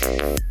Thank